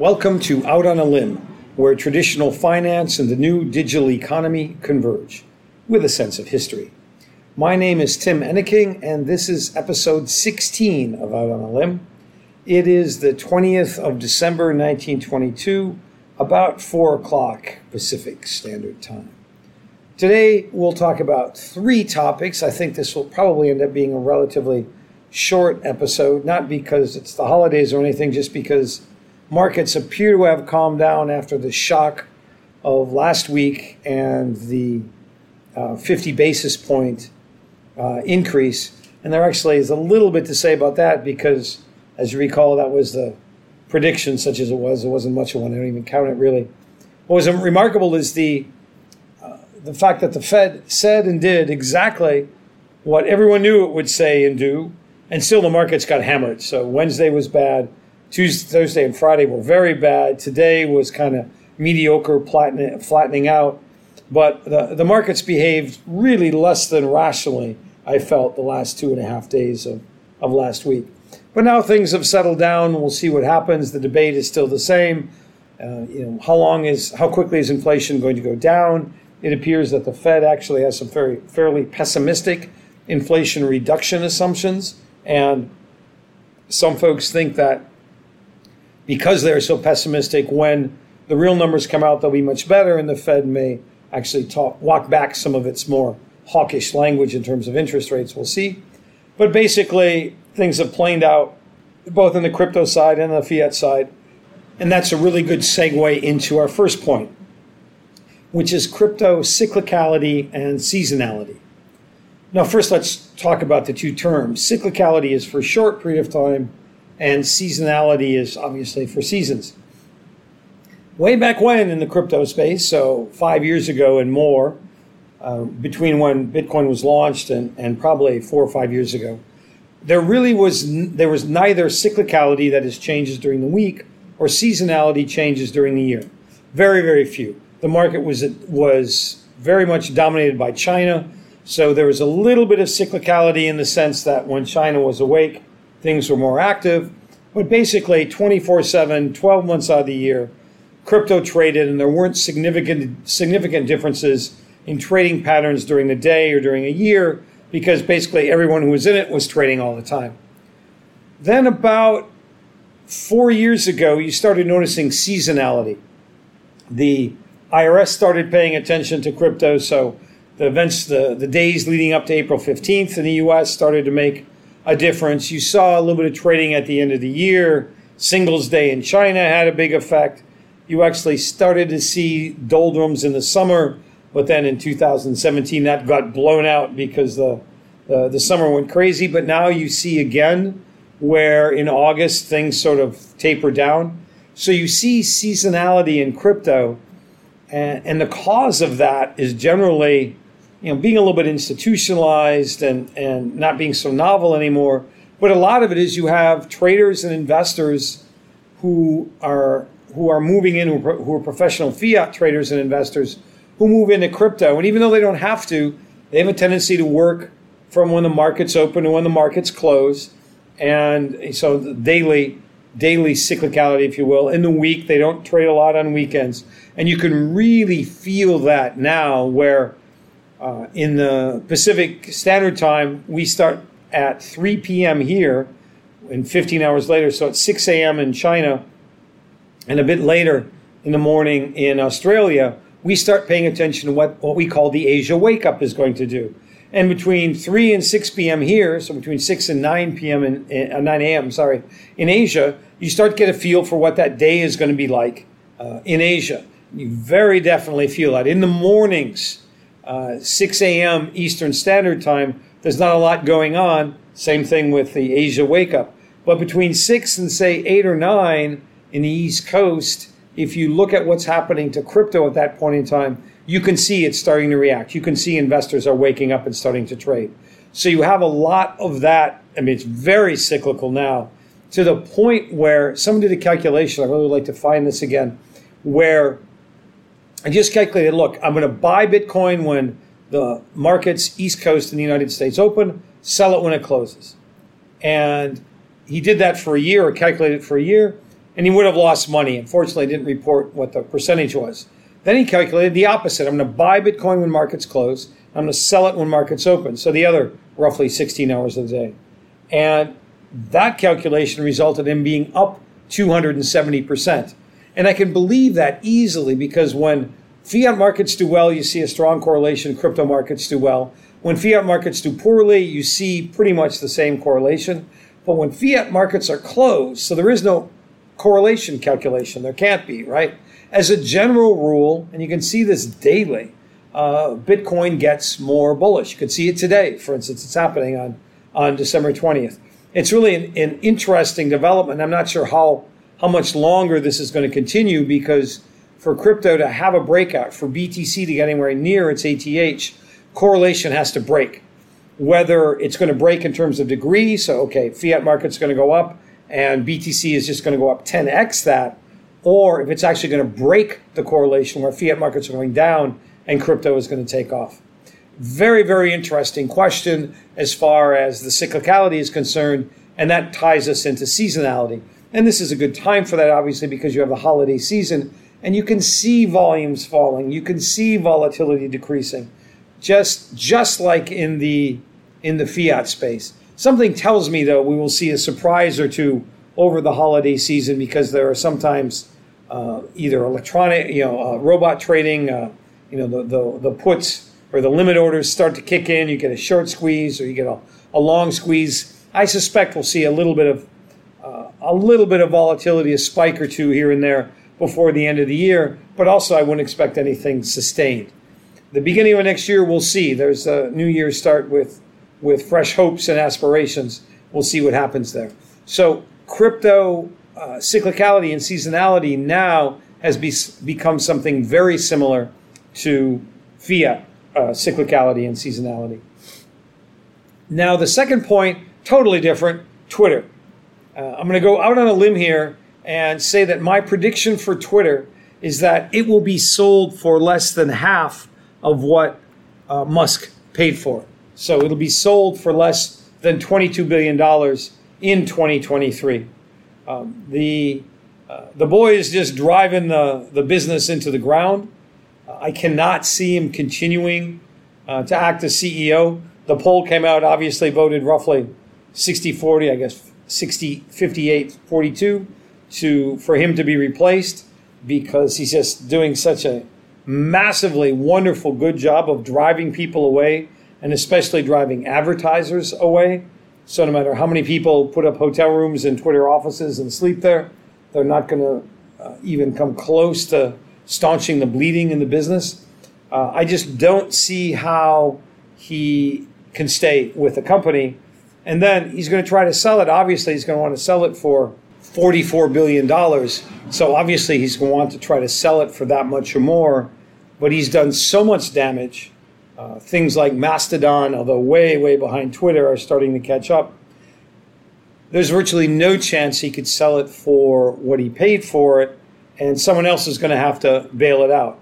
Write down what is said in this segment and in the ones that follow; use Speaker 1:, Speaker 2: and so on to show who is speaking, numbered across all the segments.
Speaker 1: Welcome to Out on a Limb, where traditional finance and the new digital economy converge with a sense of history. My name is Tim Enneking, and this is episode 16 of Out on a Limb. It is the 20th of December 1922, about 4 o'clock Pacific Standard Time. Today, we'll talk about three topics. I think this will probably end up being a relatively short episode, not because it's the holidays or anything, just because markets appear to have calmed down after the shock of last week and the uh, 50 basis point uh, increase. And there actually is a little bit to say about that because, as you recall, that was the prediction, such as it was. There wasn't much of one. I don't even count it really. What was remarkable is the uh, the fact that the Fed said and did exactly what everyone knew it would say and do, and still the markets got hammered. So Wednesday was bad. Tuesday, Thursday, and Friday were very bad. Today was kind of mediocre, flattening out. But the, the markets behaved really less than rationally, I felt, the last two and a half days of, of last week. But now things have settled down. We'll see what happens. The debate is still the same. Uh, you know, how long is, how quickly is inflation going to go down? It appears that the Fed actually has some very fairly pessimistic inflation reduction assumptions. And some folks think that because they're so pessimistic, when the real numbers come out, they'll be much better, and the Fed may actually talk, walk back some of its more hawkish language in terms of interest rates. We'll see. But basically, things have planed out both in the crypto side and the fiat side. And that's a really good segue into our first point, which is crypto cyclicality and seasonality. Now, first, let's talk about the two terms. Cyclicality is for a short period of time, and seasonality is obviously for seasons. Way back when in the crypto space, so five years ago and more, uh, between when Bitcoin was launched and, and probably four or five years ago, there really was n- there was neither cyclicality that is changes during the week or seasonality changes during the year. Very very few. The market was was very much dominated by China so there was a little bit of cyclicality in the sense that when China was awake, things were more active. But basically, 24 7, 12 months out of the year, crypto traded, and there weren't significant, significant differences in trading patterns during the day or during a year because basically everyone who was in it was trading all the time. Then, about four years ago, you started noticing seasonality. The IRS started paying attention to crypto, so the events, the, the days leading up to April 15th in the US started to make a difference. You saw a little bit of trading at the end of the year. Singles Day in China had a big effect. You actually started to see doldrums in the summer, but then in 2017 that got blown out because the, the, the summer went crazy. But now you see again where in August things sort of taper down. So you see seasonality in crypto, and, and the cause of that is generally you know, being a little bit institutionalized and, and not being so novel anymore. But a lot of it is you have traders and investors who are who are moving in, who are professional fiat traders and investors who move into crypto. And even though they don't have to, they have a tendency to work from when the markets open to when the markets close. And so daily daily cyclicality, if you will. In the week, they don't trade a lot on weekends. And you can really feel that now where uh, in the Pacific Standard Time, we start at 3 p.m. here and 15 hours later. So it's 6 a.m. in China and a bit later in the morning in Australia. We start paying attention to what, what we call the Asia wake up is going to do. And between 3 and 6 p.m. here, so between 6 and 9 p.m. and uh, 9 a.m., sorry, in Asia, you start to get a feel for what that day is going to be like uh, in Asia. You very definitely feel that. In the mornings, uh, 6 a.m. Eastern Standard Time, there's not a lot going on. Same thing with the Asia wake up. But between 6 and say 8 or 9 in the East Coast, if you look at what's happening to crypto at that point in time, you can see it's starting to react. You can see investors are waking up and starting to trade. So you have a lot of that. I mean, it's very cyclical now to the point where someone did a calculation. I really would like to find this again, where I just calculated look, I'm going to buy Bitcoin when the markets East Coast in the United States open, sell it when it closes. And he did that for a year or calculated it for a year. and he would have lost money. Unfortunately, didn't report what the percentage was. Then he calculated the opposite. I'm going to buy Bitcoin when markets close. I'm going to sell it when markets open. So the other roughly 16 hours of the day. And that calculation resulted in being up 270%. And I can believe that easily because when fiat markets do well, you see a strong correlation, crypto markets do well. When fiat markets do poorly, you see pretty much the same correlation. But when fiat markets are closed, so there is no correlation calculation, there can't be, right? As a general rule, and you can see this daily, uh, Bitcoin gets more bullish. You can see it today, for instance, it's happening on, on December 20th. It's really an, an interesting development. I'm not sure how, how much longer this is going to continue because for crypto to have a breakout, for BTC to get anywhere near its ATH, correlation has to break. Whether it's going to break in terms of degree, so okay, fiat market's going to go up and BTC is just going to go up 10x that, or if it's actually going to break the correlation where fiat markets are going down and crypto is going to take off. Very, very interesting question as far as the cyclicality is concerned, and that ties us into seasonality. And this is a good time for that, obviously, because you have the holiday season and you can see volumes falling, you can see volatility decreasing just just like in the in the fiat space. Something tells me though we will see a surprise or two over the holiday season because there are sometimes uh, either electronic, you know, uh, robot trading, uh, you know, the, the the puts or the limit orders start to kick in. You get a short squeeze or you get a, a long squeeze. I suspect we'll see a little bit of a little bit of volatility, a spike or two here and there before the end of the year. But also, I wouldn't expect anything sustained the beginning of next year, we'll see. There's a new year start with with fresh hopes and aspirations. We'll see what happens there. So crypto uh, cyclicality and seasonality now has be, become something very similar to fiat uh, cyclicality and seasonality. Now, the second point, totally different Twitter. Uh, I'm going to go out on a limb here and say that my prediction for Twitter is that it will be sold for less than half of what uh, Musk paid for. So it'll be sold for less than $22 billion in 2023. Um, the, uh, the boy is just driving the, the business into the ground. Uh, I cannot see him continuing uh, to act as CEO. The poll came out, obviously voted roughly 60 40, I guess 60 58 42 to, for him to be replaced because he's just doing such a massively wonderful, good job of driving people away and especially driving advertisers away. So, no matter how many people put up hotel rooms and Twitter offices and sleep there, they're not going to uh, even come close to staunching the bleeding in the business. Uh, I just don't see how he can stay with the company. And then he's going to try to sell it. Obviously, he's going to want to sell it for $44 billion. So, obviously, he's going to want to try to sell it for that much or more but he's done so much damage. Uh, things like Mastodon, although way, way behind Twitter, are starting to catch up. There's virtually no chance he could sell it for what he paid for it, and someone else is going to have to bail it out.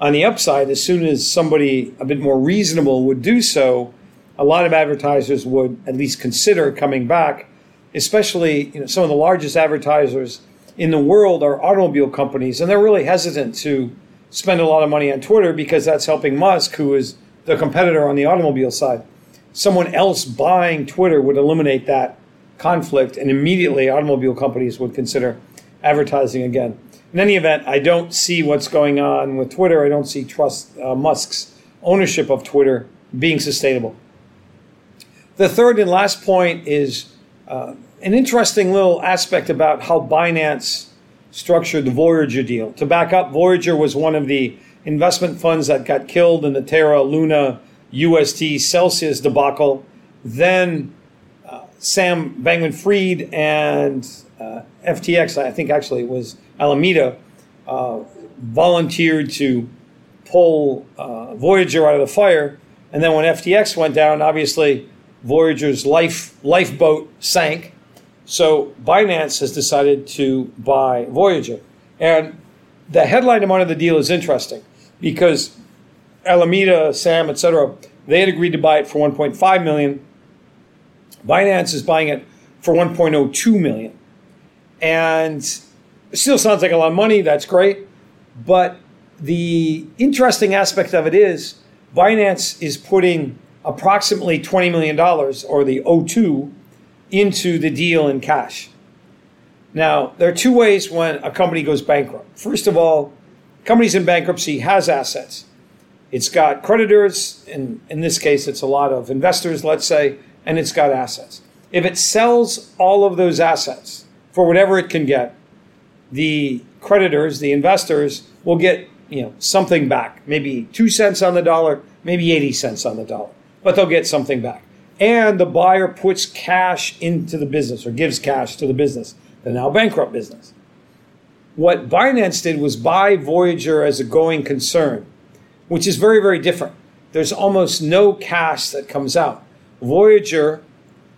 Speaker 1: On the upside, as soon as somebody a bit more reasonable would do so, a lot of advertisers would at least consider coming back. Especially, you know, some of the largest advertisers in the world are automobile companies, and they're really hesitant to spend a lot of money on Twitter because that's helping Musk, who is the competitor on the automobile side. Someone else buying Twitter would eliminate that conflict, and immediately automobile companies would consider advertising again. In any event, I don't see what's going on with Twitter. I don't see trust uh, Musk's ownership of Twitter being sustainable. The third and last point is uh, an interesting little aspect about how Binance structured the Voyager deal. To back up, Voyager was one of the investment funds that got killed in the Terra Luna UST Celsius debacle. Then uh, Sam Bankman Fried and uh, FTX, I think actually it was Alameda, uh, volunteered to pull uh, Voyager out of the fire. And then when FTX went down, obviously Voyager's life lifeboat sank. So Binance has decided to buy Voyager. And the headline amount of the deal is interesting because Alameda, Sam, etc., they had agreed to buy it for 1.5 million. Binance is buying it for 1.02 million. And still sounds like a lot of money. That's great. But the interesting aspect of it is Binance is putting approximately $20 million or the O2 into the deal in cash. Now, there are two ways when a company goes bankrupt. First of all, companies in bankruptcy has assets. It's got creditors, and in this case, it's a lot of investors, let's say, and it's got assets. If it sells all of those assets for whatever it can get, the creditors, the investors, will get you know something back. Maybe two cents on the dollar, maybe 80 cents on the dollar, but they'll get something back. And the buyer puts cash into the business or gives cash to the business, the now bankrupt business. What Binance did was buy Voyager as a going concern which is very, very different. There's almost no cash that comes out. Voyager,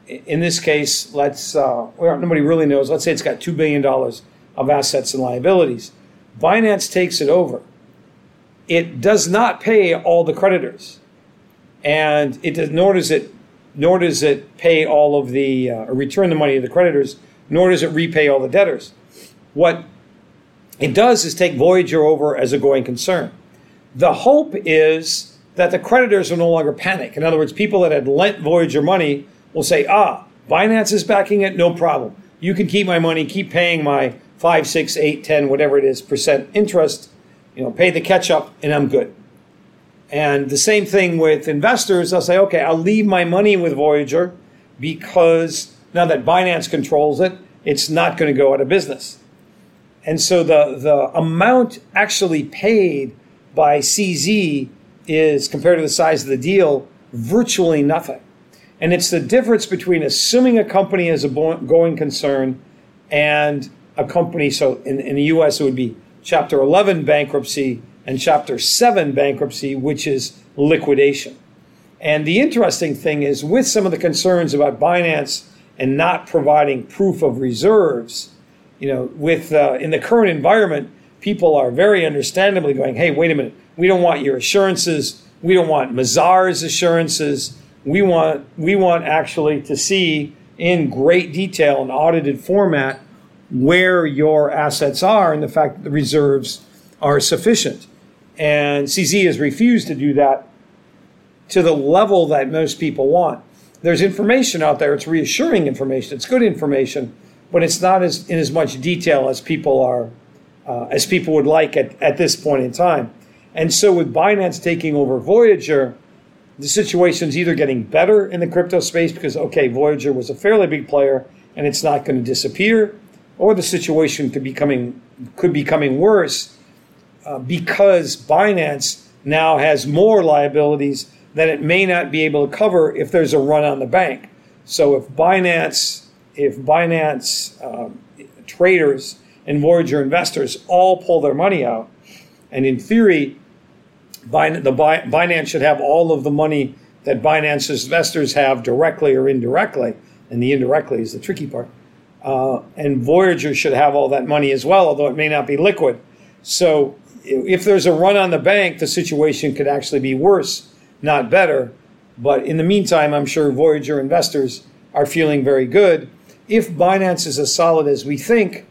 Speaker 1: in this case, let's uh, nobody really knows. Let's say it's got two billion dollars of assets and liabilities. Binance takes it over. It does not pay all the creditors, and it does, nor does it nor does it pay all of the uh, or return the money to the creditors, nor does it repay all the debtors. What it does is take Voyager over as a going concern. The hope is that the creditors will no longer panic. In other words, people that had lent Voyager money will say, ah, Binance is backing it, no problem. You can keep my money, keep paying my five, six, eight, ten, whatever it is, percent interest, you know, pay the catch up, and I'm good. And the same thing with investors, they'll say, okay, I'll leave my money with Voyager because now that Binance controls it, it's not going to go out of business. And so the, the amount actually paid by CZ is, compared to the size of the deal, virtually nothing. And it's the difference between assuming a company is a going concern and a company. So in, in the US, it would be Chapter 11 bankruptcy and Chapter 7 bankruptcy, which is liquidation. And the interesting thing is, with some of the concerns about Binance and not providing proof of reserves, you know, with uh, in the current environment, people are very understandably going, hey, wait a minute, we don't want your assurances. We don't want Mazars assurances. We want, we want actually to see in great detail an audited format where your assets are and the fact that the reserves are sufficient. And CZ has refused to do that to the level that most people want. There's information out there, it's reassuring information, it's good information, but it's not as in as much detail as people are uh, as people would like at, at this point in time. And so, with Binance taking over Voyager, the situation's either getting better in the crypto space because, okay, Voyager was a fairly big player and it's not going to disappear, or the situation could be coming, could be coming worse uh, because Binance now has more liabilities that it may not be able to cover if there's a run on the bank. So if Binance, if Binance um, traders and Voyager investors all pull their money out. And in theory, Binance, the Binance should have all of the money that Binance investors have directly or indirectly, and the indirectly is the tricky part. Uh, and Voyager should have all that money as well, although it may not be liquid. So if there's a run on the bank, the situation could actually be worse, not better. But in the meantime, I'm sure Voyager investors are feeling very good. If Binance is as solid as we think,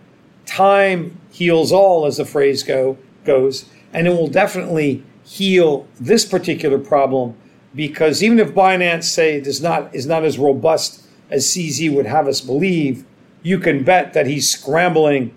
Speaker 1: time heals all, as the phrase go, goes, and it will definitely heal this particular problem because even if Binance say does not is not as robust as CZ would have us believe, you can bet that he's scrambling,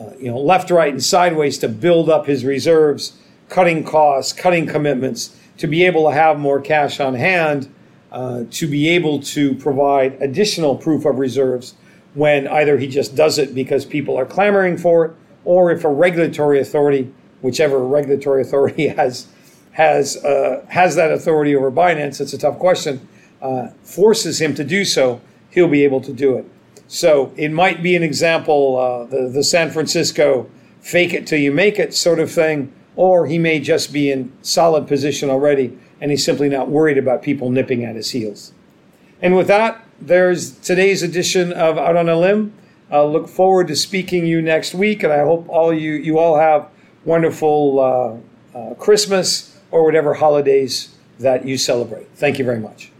Speaker 1: uh, you know, left, right, and sideways to build up his reserves, cutting costs, cutting commitments to be able to have more cash on hand, uh, to be able to provide additional proof of reserves when either he just does it because people are clamoring for it, or if a regulatory authority, whichever regulatory authority has has uh, has that authority over Binance, it's a tough question, uh, forces him to do so, he'll be able to do it. So it might be an example, uh, the the San Francisco fake it till you make it sort of thing, or he may just be in solid position already and he's simply not worried about people nipping at his heels. And with that, there's today's edition of Out on a Limb. I look forward to speaking to you next week, and I hope all you you all have wonderful uh, uh, Christmas or whatever holidays that you celebrate. Thank you very much.